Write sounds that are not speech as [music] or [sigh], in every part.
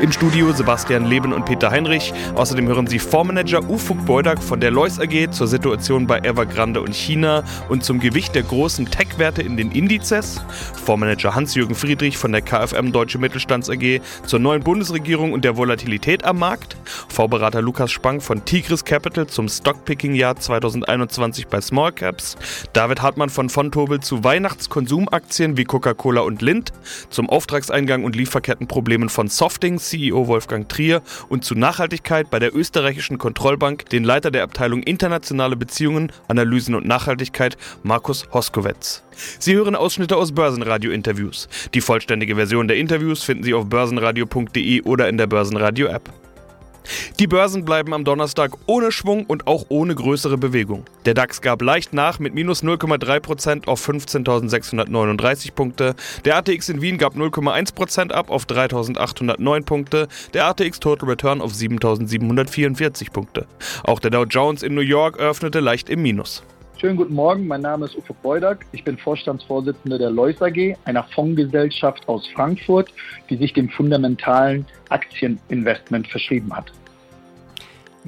Im Studio Sebastian Leben und Peter Heinrich. Außerdem hören Sie Fondsmanager Ufuk Beudak von der Lois AG zur Situation bei Evergrande und China und zum Gewicht der großen Tech-Werte in den Indizes. Fondsmanager Hans-Jürgen Friedrich von der KfM Deutsche Mittelstands AG zur neuen Bundesregierung und der Volatilität am Markt. Vorberater Lukas Spang von Tigris Capital zum Stockpicking-Jahr 2021 bei Small Caps. David Hartmann von Fontobel zu Weihnachtskonsumaktien wie Coca-Cola und Lind. Zum Auftragseingang und Lieferkettenproblemen von Soft Marketing CEO Wolfgang Trier und zu Nachhaltigkeit bei der österreichischen Kontrollbank den Leiter der Abteilung Internationale Beziehungen, Analysen und Nachhaltigkeit Markus Hoskowetz. Sie hören Ausschnitte aus Börsenradio-Interviews. Die vollständige Version der Interviews finden Sie auf börsenradio.de oder in der Börsenradio-App. Die Börsen bleiben am Donnerstag ohne Schwung und auch ohne größere Bewegung. Der DAX gab leicht nach mit minus 0,3% auf 15.639 Punkte. Der ATX in Wien gab 0,1% ab auf 3.809 Punkte. Der ATX Total Return auf 7.744 Punkte. Auch der Dow Jones in New York öffnete leicht im Minus. Schönen guten Morgen, mein Name ist Ufo Beudak. Ich bin Vorstandsvorsitzender der Lois AG, einer Fondsgesellschaft aus Frankfurt, die sich dem fundamentalen Aktieninvestment verschrieben hat.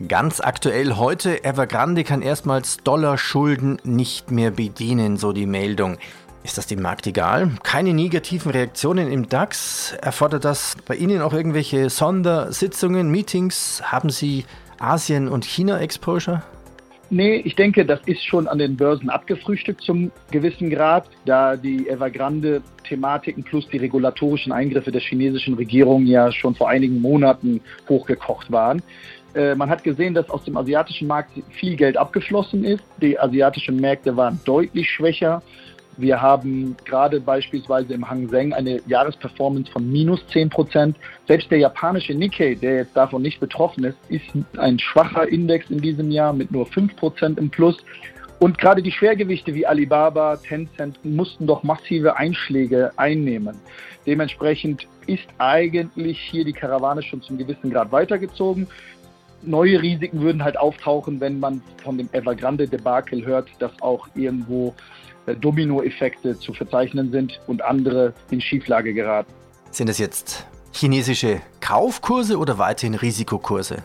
Ganz aktuell heute, Evergrande kann erstmals Dollarschulden nicht mehr bedienen, so die Meldung. Ist das dem Markt egal? Keine negativen Reaktionen im DAX? Erfordert das bei Ihnen auch irgendwelche Sondersitzungen, Meetings? Haben Sie Asien- und China-Exposure? Nee, ich denke, das ist schon an den Börsen abgefrühstückt zum gewissen Grad, da die Evergrande-Thematiken plus die regulatorischen Eingriffe der chinesischen Regierung ja schon vor einigen Monaten hochgekocht waren. Äh, man hat gesehen, dass aus dem asiatischen Markt viel Geld abgeflossen ist. Die asiatischen Märkte waren deutlich schwächer. Wir haben gerade beispielsweise im Hang Seng eine Jahresperformance von minus 10 Prozent. Selbst der japanische Nikkei, der jetzt davon nicht betroffen ist, ist ein schwacher Index in diesem Jahr mit nur 5 Prozent im Plus. Und gerade die Schwergewichte wie Alibaba, Tencent mussten doch massive Einschläge einnehmen. Dementsprechend ist eigentlich hier die Karawane schon zum gewissen Grad weitergezogen. Neue Risiken würden halt auftauchen, wenn man von dem Evergrande-Debakel hört, dass auch irgendwo Dominoeffekte zu verzeichnen sind und andere in Schieflage geraten. Sind es jetzt chinesische Kaufkurse oder weiterhin Risikokurse?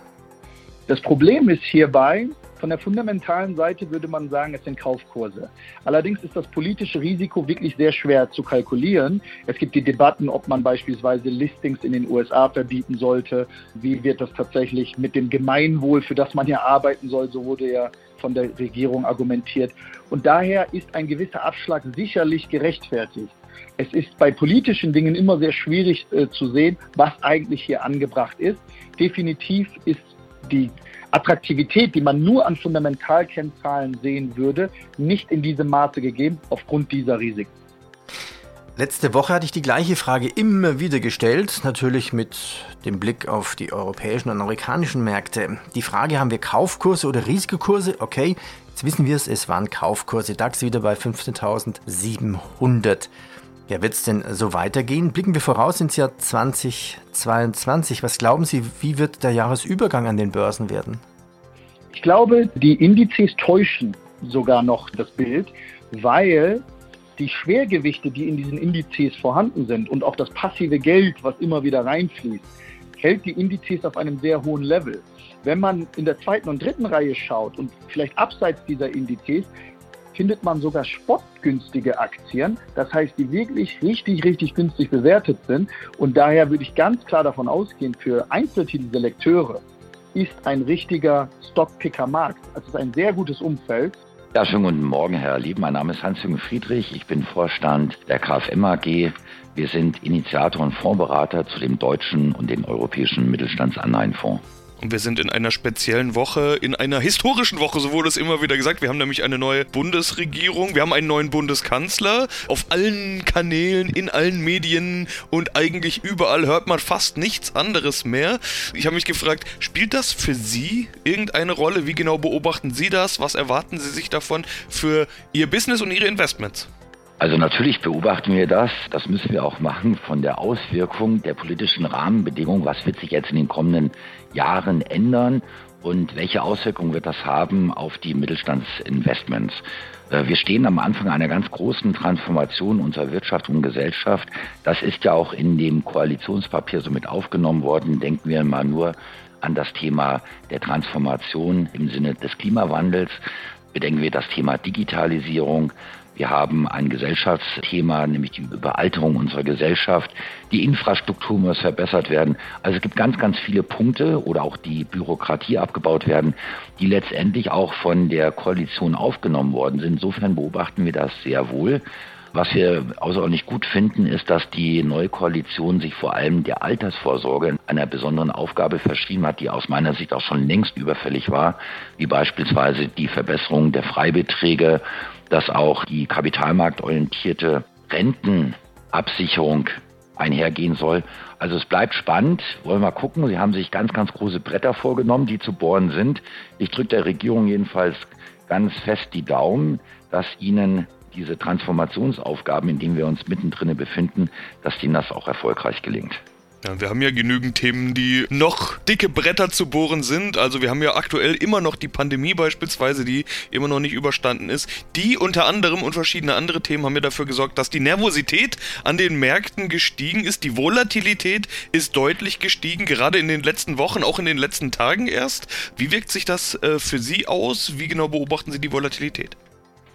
Das Problem ist hierbei, von der fundamentalen Seite würde man sagen, es sind Kaufkurse. Allerdings ist das politische Risiko wirklich sehr schwer zu kalkulieren. Es gibt die Debatten, ob man beispielsweise Listings in den USA verbieten sollte. Wie wird das tatsächlich mit dem Gemeinwohl, für das man ja arbeiten soll, so wurde ja von der Regierung argumentiert. Und daher ist ein gewisser Abschlag sicherlich gerechtfertigt. Es ist bei politischen Dingen immer sehr schwierig äh, zu sehen, was eigentlich hier angebracht ist. Definitiv ist die Attraktivität, die man nur an Fundamentalkennzahlen sehen würde, nicht in diesem Maße gegeben aufgrund dieser Risiken. Letzte Woche hatte ich die gleiche Frage immer wieder gestellt, natürlich mit dem Blick auf die europäischen und amerikanischen Märkte. Die Frage, haben wir Kaufkurse oder Risikokurse? Okay, jetzt wissen wir es, es waren Kaufkurse. DAX wieder bei 15.700. Ja, wird es denn so weitergehen? Blicken wir voraus ins Jahr 2022. Was glauben Sie, wie wird der Jahresübergang an den Börsen werden? Ich glaube, die Indizes täuschen sogar noch das Bild, weil die Schwergewichte, die in diesen Indizes vorhanden sind und auch das passive Geld, was immer wieder reinfließt, hält die Indizes auf einem sehr hohen Level. Wenn man in der zweiten und dritten Reihe schaut und vielleicht abseits dieser Indizes, findet man sogar spottgünstige Aktien, das heißt, die wirklich richtig, richtig günstig bewertet sind. Und daher würde ich ganz klar davon ausgehen, für Einzeltitelselekteure ist ein richtiger Stockpicker-Markt. Es ist ein sehr gutes Umfeld. Ja, schönen guten Morgen, Herr Lieb. Mein Name ist Hans-Jürgen Friedrich. Ich bin Vorstand der KfM AG. Wir sind Initiator und Fondsberater zu dem deutschen und dem europäischen Mittelstandsanleihenfonds. Und wir sind in einer speziellen Woche, in einer historischen Woche, so wurde es immer wieder gesagt. Wir haben nämlich eine neue Bundesregierung, wir haben einen neuen Bundeskanzler. Auf allen Kanälen, in allen Medien und eigentlich überall hört man fast nichts anderes mehr. Ich habe mich gefragt, spielt das für Sie irgendeine Rolle? Wie genau beobachten Sie das? Was erwarten Sie sich davon für Ihr Business und Ihre Investments? Also natürlich beobachten wir das. Das müssen wir auch machen von der Auswirkung der politischen Rahmenbedingungen. Was wird sich jetzt in den kommenden Jahren ändern? Und welche Auswirkungen wird das haben auf die Mittelstandsinvestments? Äh, wir stehen am Anfang einer ganz großen Transformation unserer Wirtschaft und Gesellschaft. Das ist ja auch in dem Koalitionspapier so mit aufgenommen worden. Denken wir mal nur an das Thema der Transformation im Sinne des Klimawandels. Bedenken wir das Thema Digitalisierung. Wir haben ein Gesellschaftsthema, nämlich die Überalterung unserer Gesellschaft. Die Infrastruktur muss verbessert werden. Also es gibt ganz, ganz viele Punkte oder auch die Bürokratie abgebaut werden, die letztendlich auch von der Koalition aufgenommen worden sind. Insofern beobachten wir das sehr wohl. Was wir außerordentlich gut finden, ist, dass die neue Koalition sich vor allem der Altersvorsorge einer besonderen Aufgabe verschrieben hat, die aus meiner Sicht auch schon längst überfällig war, wie beispielsweise die Verbesserung der Freibeträge dass auch die kapitalmarktorientierte Rentenabsicherung einhergehen soll. Also es bleibt spannend. Wollen wir mal gucken. Sie haben sich ganz, ganz große Bretter vorgenommen, die zu bohren sind. Ich drücke der Regierung jedenfalls ganz fest die Daumen, dass Ihnen diese Transformationsaufgaben, in denen wir uns mittendrin befinden, dass Ihnen das auch erfolgreich gelingt. Ja, wir haben ja genügend Themen, die noch dicke Bretter zu bohren sind. Also wir haben ja aktuell immer noch die Pandemie beispielsweise, die immer noch nicht überstanden ist. Die unter anderem und verschiedene andere Themen haben ja dafür gesorgt, dass die Nervosität an den Märkten gestiegen ist. Die Volatilität ist deutlich gestiegen, gerade in den letzten Wochen, auch in den letzten Tagen erst. Wie wirkt sich das äh, für Sie aus? Wie genau beobachten Sie die Volatilität?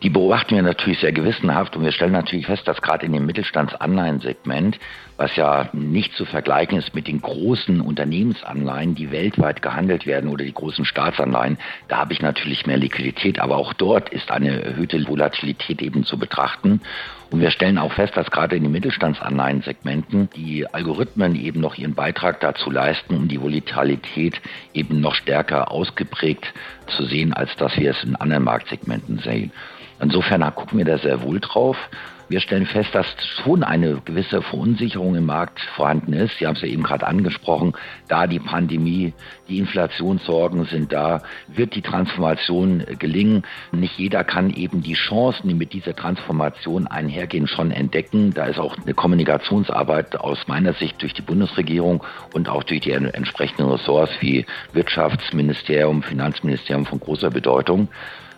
Die beobachten wir natürlich sehr gewissenhaft und wir stellen natürlich fest, dass gerade in dem Mittelstandsanleihensegment, was ja nicht zu vergleichen ist mit den großen Unternehmensanleihen, die weltweit gehandelt werden oder die großen Staatsanleihen, da habe ich natürlich mehr Liquidität, aber auch dort ist eine erhöhte Volatilität eben zu betrachten. Und wir stellen auch fest, dass gerade in den Mittelstandsanleihensegmenten die Algorithmen eben noch ihren Beitrag dazu leisten, um die Volatilität eben noch stärker ausgeprägt zu sehen, als dass wir es in anderen Marktsegmenten sehen. Insofern gucken wir da sehr wohl drauf. Wir stellen fest, dass schon eine gewisse Verunsicherung im Markt vorhanden ist. Sie haben es ja eben gerade angesprochen. Da die Pandemie, die Inflationssorgen sind da, wird die Transformation gelingen. Nicht jeder kann eben die Chancen, die mit dieser Transformation einhergehen, schon entdecken. Da ist auch eine Kommunikationsarbeit aus meiner Sicht durch die Bundesregierung und auch durch die entsprechenden Ressorts wie Wirtschaftsministerium, Finanzministerium von großer Bedeutung.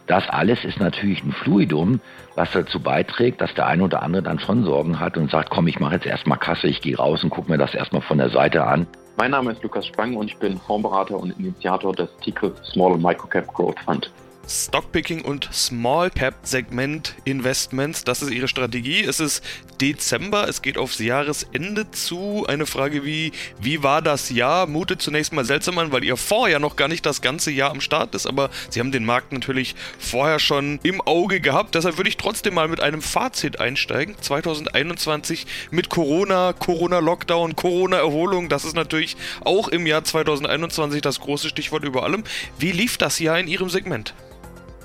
Das alles ist natürlich ein Fluidum, was dazu beiträgt, dass der eine oder andere dann schon Sorgen hat und sagt, komm, ich mache jetzt erstmal Kasse, ich gehe raus und gucke mir das erstmal von der Seite an. Mein Name ist Lukas Spang und ich bin Fondsberater und Initiator des TICRE Small Microcap Growth Fund. Stockpicking und Small Cap Segment Investments. Das ist ihre Strategie. Es ist Dezember, es geht aufs Jahresende zu. Eine Frage wie, wie war das Jahr? Mutet zunächst mal seltsam an, weil ihr Fonds ja noch gar nicht das ganze Jahr am Start ist, aber sie haben den Markt natürlich vorher schon im Auge gehabt. Deshalb würde ich trotzdem mal mit einem Fazit einsteigen. 2021 mit Corona, Corona-Lockdown, Corona-Erholung, das ist natürlich auch im Jahr 2021 das große Stichwort über allem. Wie lief das Jahr in Ihrem Segment?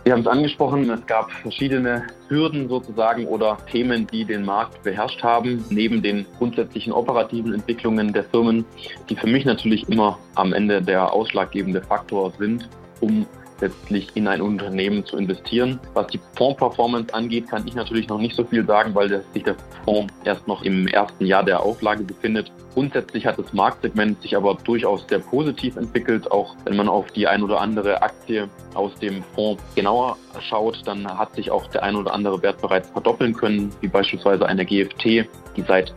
Sie haben es angesprochen, es gab verschiedene Hürden sozusagen oder Themen, die den Markt beherrscht haben, neben den grundsätzlichen operativen Entwicklungen der Firmen, die für mich natürlich immer am Ende der ausschlaggebende Faktor sind, um letztlich in ein Unternehmen zu investieren. Was die Fondsperformance angeht, kann ich natürlich noch nicht so viel sagen, weil sich der Fonds erst noch im ersten Jahr der Auflage befindet. Grundsätzlich hat das Marktsegment sich aber durchaus sehr positiv entwickelt. Auch wenn man auf die ein oder andere Aktie aus dem Fonds genauer schaut, dann hat sich auch der ein oder andere Wert bereits verdoppeln können, wie beispielsweise eine GFT, die seit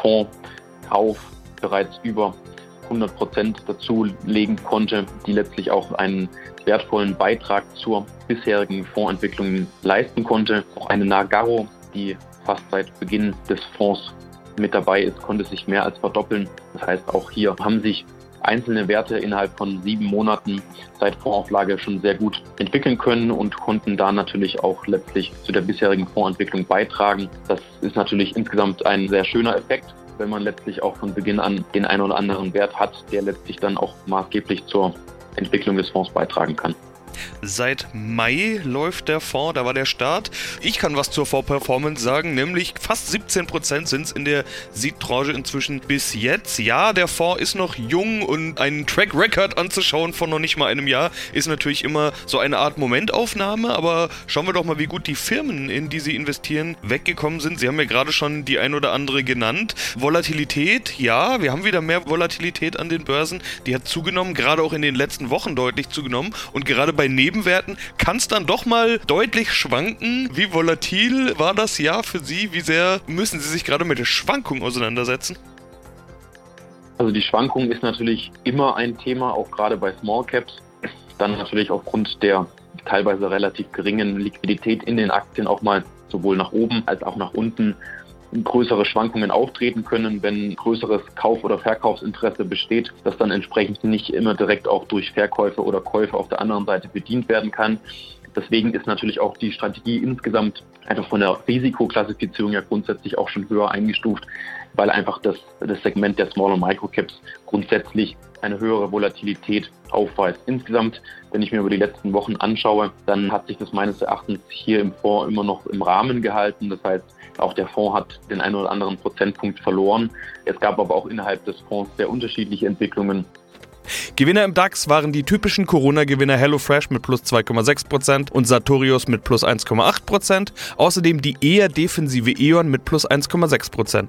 Fondskauf bereits über 100 Prozent dazulegen konnte, die letztlich auch einen wertvollen Beitrag zur bisherigen Fondsentwicklung leisten konnte. Auch eine Nagaro, die fast seit Beginn des Fonds mit dabei ist, konnte sich mehr als verdoppeln. Das heißt, auch hier haben sich einzelne Werte innerhalb von sieben Monaten seit Fondsauflage schon sehr gut entwickeln können und konnten da natürlich auch letztlich zu der bisherigen Fondsentwicklung beitragen. Das ist natürlich insgesamt ein sehr schöner Effekt wenn man letztlich auch von Beginn an den einen oder anderen Wert hat, der letztlich dann auch maßgeblich zur Entwicklung des Fonds beitragen kann. Seit Mai läuft der Fonds, da war der Start. Ich kann was zur Fonds-Performance sagen, nämlich fast 17% sind es in der Seed-Tranche inzwischen bis jetzt. Ja, der Fonds ist noch jung und einen Track Record anzuschauen von noch nicht mal einem Jahr ist natürlich immer so eine Art Momentaufnahme, aber schauen wir doch mal, wie gut die Firmen, in die sie investieren, weggekommen sind. Sie haben ja gerade schon die ein oder andere genannt. Volatilität, ja, wir haben wieder mehr Volatilität an den Börsen. Die hat zugenommen, gerade auch in den letzten Wochen deutlich zugenommen. Und gerade bei Nebenwerten kann es dann doch mal deutlich schwanken. Wie volatil war das Jahr für Sie? Wie sehr müssen Sie sich gerade mit der Schwankung auseinandersetzen? Also die Schwankung ist natürlich immer ein Thema, auch gerade bei Small Caps. Dann natürlich aufgrund der teilweise relativ geringen Liquidität in den Aktien auch mal sowohl nach oben als auch nach unten größere Schwankungen auftreten können, wenn größeres Kauf- oder Verkaufsinteresse besteht, das dann entsprechend nicht immer direkt auch durch Verkäufe oder Käufe auf der anderen Seite bedient werden kann. Deswegen ist natürlich auch die Strategie insgesamt einfach von der Risikoklassifizierung ja grundsätzlich auch schon höher eingestuft, weil einfach das, das Segment der Small- und Microcaps grundsätzlich eine höhere Volatilität aufweist. Insgesamt, wenn ich mir über die letzten Wochen anschaue, dann hat sich das meines Erachtens hier im Fonds immer noch im Rahmen gehalten. Das heißt, auch der Fonds hat den einen oder anderen Prozentpunkt verloren. Es gab aber auch innerhalb des Fonds sehr unterschiedliche Entwicklungen. Gewinner im DAX waren die typischen Corona-Gewinner HelloFresh mit plus 2,6% und Sartorius mit plus 1,8%, außerdem die eher defensive E.ON mit plus 1,6%.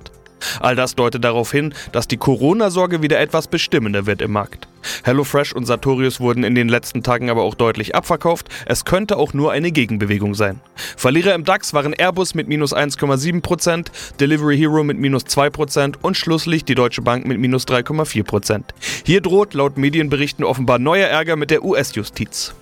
All das deutet darauf hin, dass die Corona-Sorge wieder etwas bestimmender wird im Markt. HelloFresh und Sartorius wurden in den letzten Tagen aber auch deutlich abverkauft. Es könnte auch nur eine Gegenbewegung sein. Verlierer im DAX waren Airbus mit minus 1,7%, Delivery Hero mit minus 2% und schlusslich die Deutsche Bank mit minus 3,4%. Hier droht laut Medienberichten offenbar neuer Ärger mit der US-Justiz.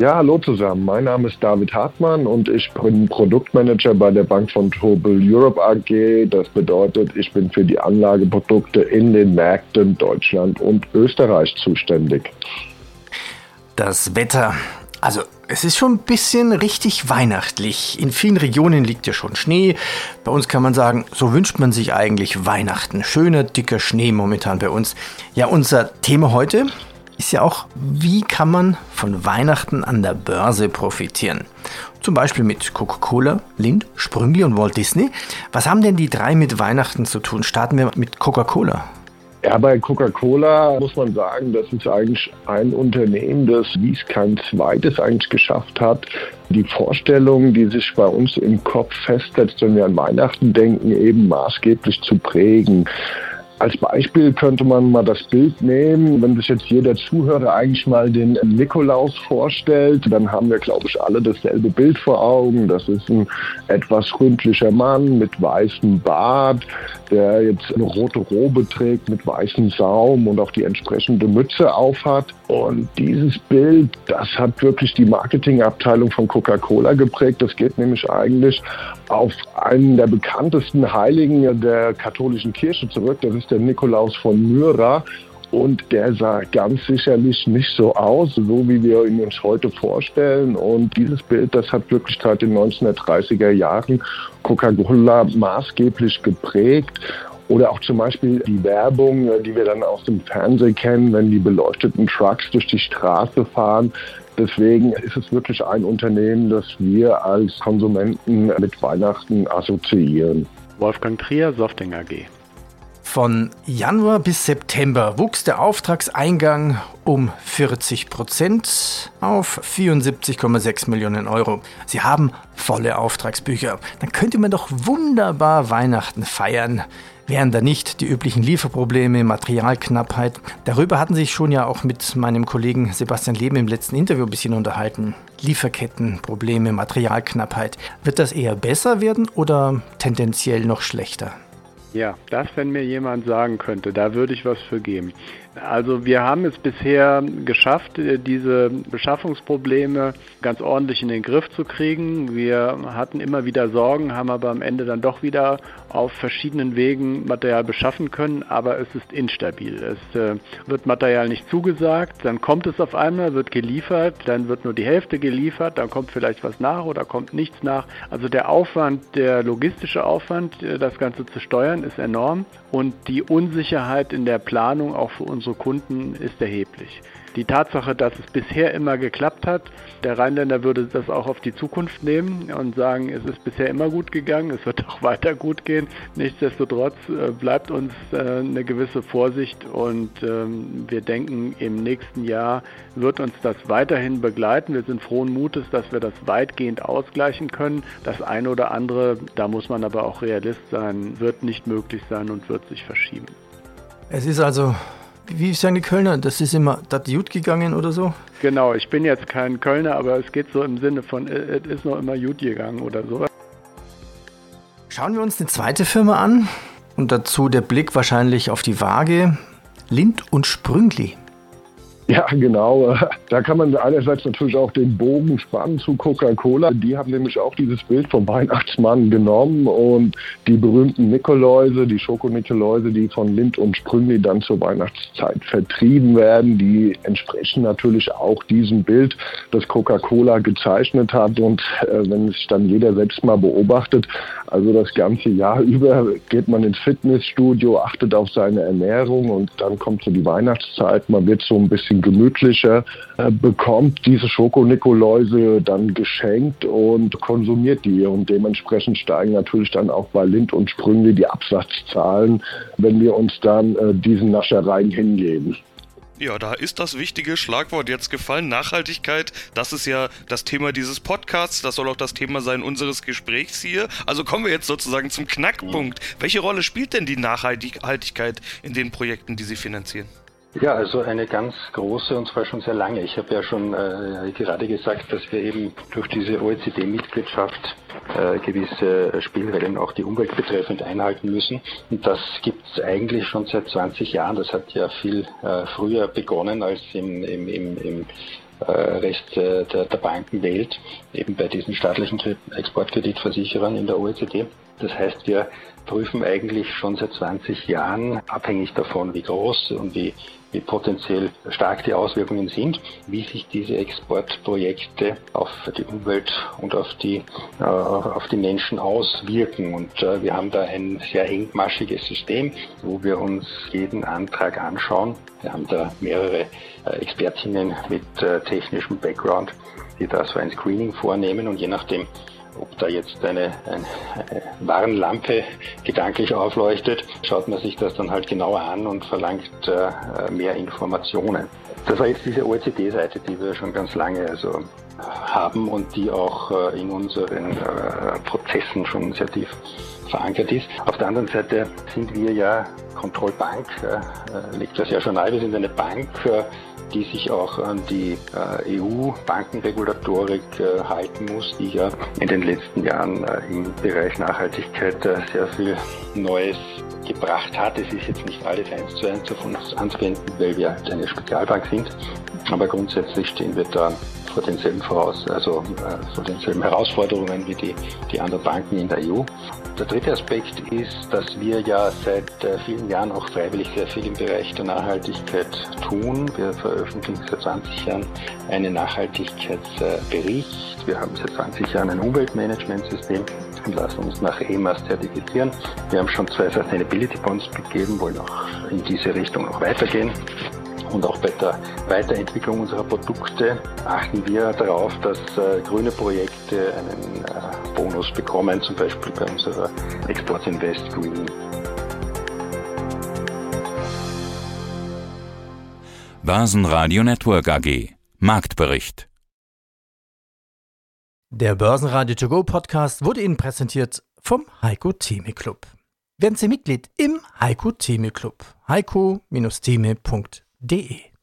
Ja, hallo zusammen. Mein Name ist David Hartmann und ich bin Produktmanager bei der Bank von Tobel Europe AG. Das bedeutet, ich bin für die Anlageprodukte in den Märkten Deutschland und Österreich zuständig. Das Wetter. Also, es ist schon ein bisschen richtig weihnachtlich. In vielen Regionen liegt ja schon Schnee. Bei uns kann man sagen, so wünscht man sich eigentlich Weihnachten. Schöner, dicker Schnee momentan bei uns. Ja, unser Thema heute, ist ja auch, wie kann man von Weihnachten an der Börse profitieren? Zum Beispiel mit Coca-Cola, Lind, Sprüngli und Walt Disney. Was haben denn die drei mit Weihnachten zu tun? Starten wir mit Coca-Cola. Ja, bei Coca-Cola muss man sagen, das ist eigentlich ein Unternehmen, das wie es kein zweites eigentlich geschafft hat, die Vorstellungen, die sich bei uns im Kopf festsetzt, wenn wir an Weihnachten denken, eben maßgeblich zu prägen. Als Beispiel könnte man mal das Bild nehmen, wenn sich jetzt jeder Zuhörer eigentlich mal den Nikolaus vorstellt, dann haben wir, glaube ich, alle dasselbe Bild vor Augen. Das ist ein etwas ründlicher Mann mit weißem Bart, der jetzt eine rote Robe trägt mit weißem Saum und auch die entsprechende Mütze aufhat. Und dieses Bild, das hat wirklich die Marketingabteilung von Coca-Cola geprägt. Das geht nämlich eigentlich auf einen der bekanntesten Heiligen der katholischen Kirche zurück. Das ist der Nikolaus von Myra. Und der sah ganz sicherlich nicht so aus, so wie wir ihn uns heute vorstellen. Und dieses Bild, das hat wirklich seit den 1930er Jahren Coca-Cola maßgeblich geprägt. Oder auch zum Beispiel die Werbung, die wir dann aus dem Fernsehen kennen, wenn die beleuchteten Trucks durch die Straße fahren. Deswegen ist es wirklich ein Unternehmen, das wir als Konsumenten mit Weihnachten assoziieren. Wolfgang Trier, Softing AG. Von Januar bis September wuchs der Auftragseingang um 40 Prozent auf 74,6 Millionen Euro. Sie haben volle Auftragsbücher. Dann könnte man doch wunderbar Weihnachten feiern. Wären da nicht die üblichen Lieferprobleme, Materialknappheit? Darüber hatten sich schon ja auch mit meinem Kollegen Sebastian Leben im letzten Interview ein bisschen unterhalten. Lieferkettenprobleme, Materialknappheit. Wird das eher besser werden oder tendenziell noch schlechter? Ja, das, wenn mir jemand sagen könnte, da würde ich was für geben. Also wir haben es bisher geschafft, äh, diese Beschaffungsprobleme ganz ordentlich in den Griff zu kriegen. Wir hatten immer wieder Sorgen, haben aber am Ende dann doch wieder auf verschiedenen Wegen Material beschaffen können, aber es ist instabil. Es äh, wird Material nicht zugesagt, dann kommt es auf einmal, wird geliefert, dann wird nur die Hälfte geliefert, dann kommt vielleicht was nach oder kommt nichts nach. Also der Aufwand, der logistische Aufwand, äh, das Ganze zu steuern, ist enorm und die Unsicherheit in der Planung auch für unsere Kunden ist erheblich. Die Tatsache, dass es bisher immer geklappt hat, der Rheinländer würde das auch auf die Zukunft nehmen und sagen, es ist bisher immer gut gegangen, es wird [laughs] auch weiter gut gehen. Nichtsdestotrotz äh, bleibt uns äh, eine gewisse Vorsicht und ähm, wir denken, im nächsten Jahr wird uns das weiterhin begleiten. Wir sind frohen Mutes, dass wir das weitgehend ausgleichen können. Das eine oder andere, da muss man aber auch Realist sein, wird nicht möglich sein und wird sich verschieben. Es ist also, wie sagen die Kölner, das ist immer das gut gegangen oder so? Genau, ich bin jetzt kein Kölner, aber es geht so im Sinne von, es ist noch immer gut gegangen oder so. Schauen wir uns eine zweite Firma an und dazu der Blick wahrscheinlich auf die Waage. Lind und Sprüngli. Ja, genau. [laughs] Da kann man einerseits natürlich auch den Bogen spannen zu Coca-Cola. Die haben nämlich auch dieses Bild vom Weihnachtsmann genommen und die berühmten Nikoläuse, die Schokonikoläuse, die von Lind und Sprüngli dann zur Weihnachtszeit vertrieben werden, die entsprechen natürlich auch diesem Bild, das Coca-Cola gezeichnet hat. Und äh, wenn sich dann jeder selbst mal beobachtet, also das ganze Jahr [laughs] über geht man ins Fitnessstudio, achtet auf seine Ernährung und dann kommt so die Weihnachtszeit, man wird so ein bisschen gemütlicher, äh, bekommt diese Schokonikoläuse dann geschenkt und konsumiert die und dementsprechend steigen natürlich dann auch bei Lind und Sprüngli die Absatzzahlen, wenn wir uns dann äh, diesen Naschereien hingeben. Ja, da ist das wichtige Schlagwort jetzt gefallen. Nachhaltigkeit, das ist ja das Thema dieses Podcasts. Das soll auch das Thema sein unseres Gesprächs hier. Also kommen wir jetzt sozusagen zum Knackpunkt. Welche Rolle spielt denn die Nachhaltigkeit in den Projekten, die Sie finanzieren? Ja, also eine ganz große und zwar schon sehr lange. Ich habe ja schon äh, gerade gesagt, dass wir eben durch diese OECD-Mitgliedschaft äh, gewisse Spielregeln auch die Umwelt betreffend einhalten müssen. Und das gibt es eigentlich schon seit 20 Jahren. Das hat ja viel äh, früher begonnen als im, im, im, im äh, Rest äh, der, der Bankenwelt, eben bei diesen staatlichen Exportkreditversicherern in der OECD. Das heißt, wir prüfen eigentlich schon seit 20 Jahren, abhängig davon, wie groß und wie potenziell stark die Auswirkungen sind, wie sich diese Exportprojekte auf die Umwelt und auf die, äh, auf die Menschen auswirken. Und äh, wir haben da ein sehr engmaschiges System, wo wir uns jeden Antrag anschauen. Wir haben da mehrere äh, Expertinnen mit äh, technischem Background, die da so ein Screening vornehmen und je nachdem, ob da jetzt eine, eine, eine Warnlampe gedanklich aufleuchtet, schaut man sich das dann halt genauer an und verlangt äh, mehr Informationen. Das war jetzt diese OECD-Seite, die wir schon ganz lange also haben und die auch äh, in unseren äh, Prozessen schon sehr tief verankert ist. Auf der anderen Seite sind wir ja Kontrollbank, äh, liegt das ja schon nahe, wir sind eine Bank, äh, die sich auch an die äh, EU-Bankenregulatorik äh, halten muss, die ja in den letzten Jahren äh, im Bereich Nachhaltigkeit äh, sehr viel Neues gebracht hat. Es ist jetzt nicht alles eins zu eins auf uns anzuwenden, weil wir halt eine Spezialbank sind. Aber grundsätzlich stehen wir da vor denselben voraus, also äh, vor denselben Herausforderungen wie die, die anderen Banken in der EU. Der dritte Aspekt ist, dass wir ja seit äh, vielen Jahren auch freiwillig sehr viel im Bereich der Nachhaltigkeit tun. Wir veröffentlichen seit 20 Jahren einen Nachhaltigkeitsbericht. Wir haben seit 20 Jahren ein Umweltmanagementsystem und lassen uns nach EMAS zertifizieren. Wir haben schon zwei Sustainability Bonds begeben, wollen auch in diese Richtung noch weitergehen und auch bei der Weiterentwicklung unserer Produkte achten wir darauf, dass äh, grüne Projekte einen äh, Bonus bekommen, zum Beispiel bei unserer Export Invest Green. Börsenradio Network AG Marktbericht Der Börsenradio To Go Podcast wurde Ihnen präsentiert vom Heiko Theme Club. Werden Sie Mitglied im Heiko Theme Club. heiko-theme.de D.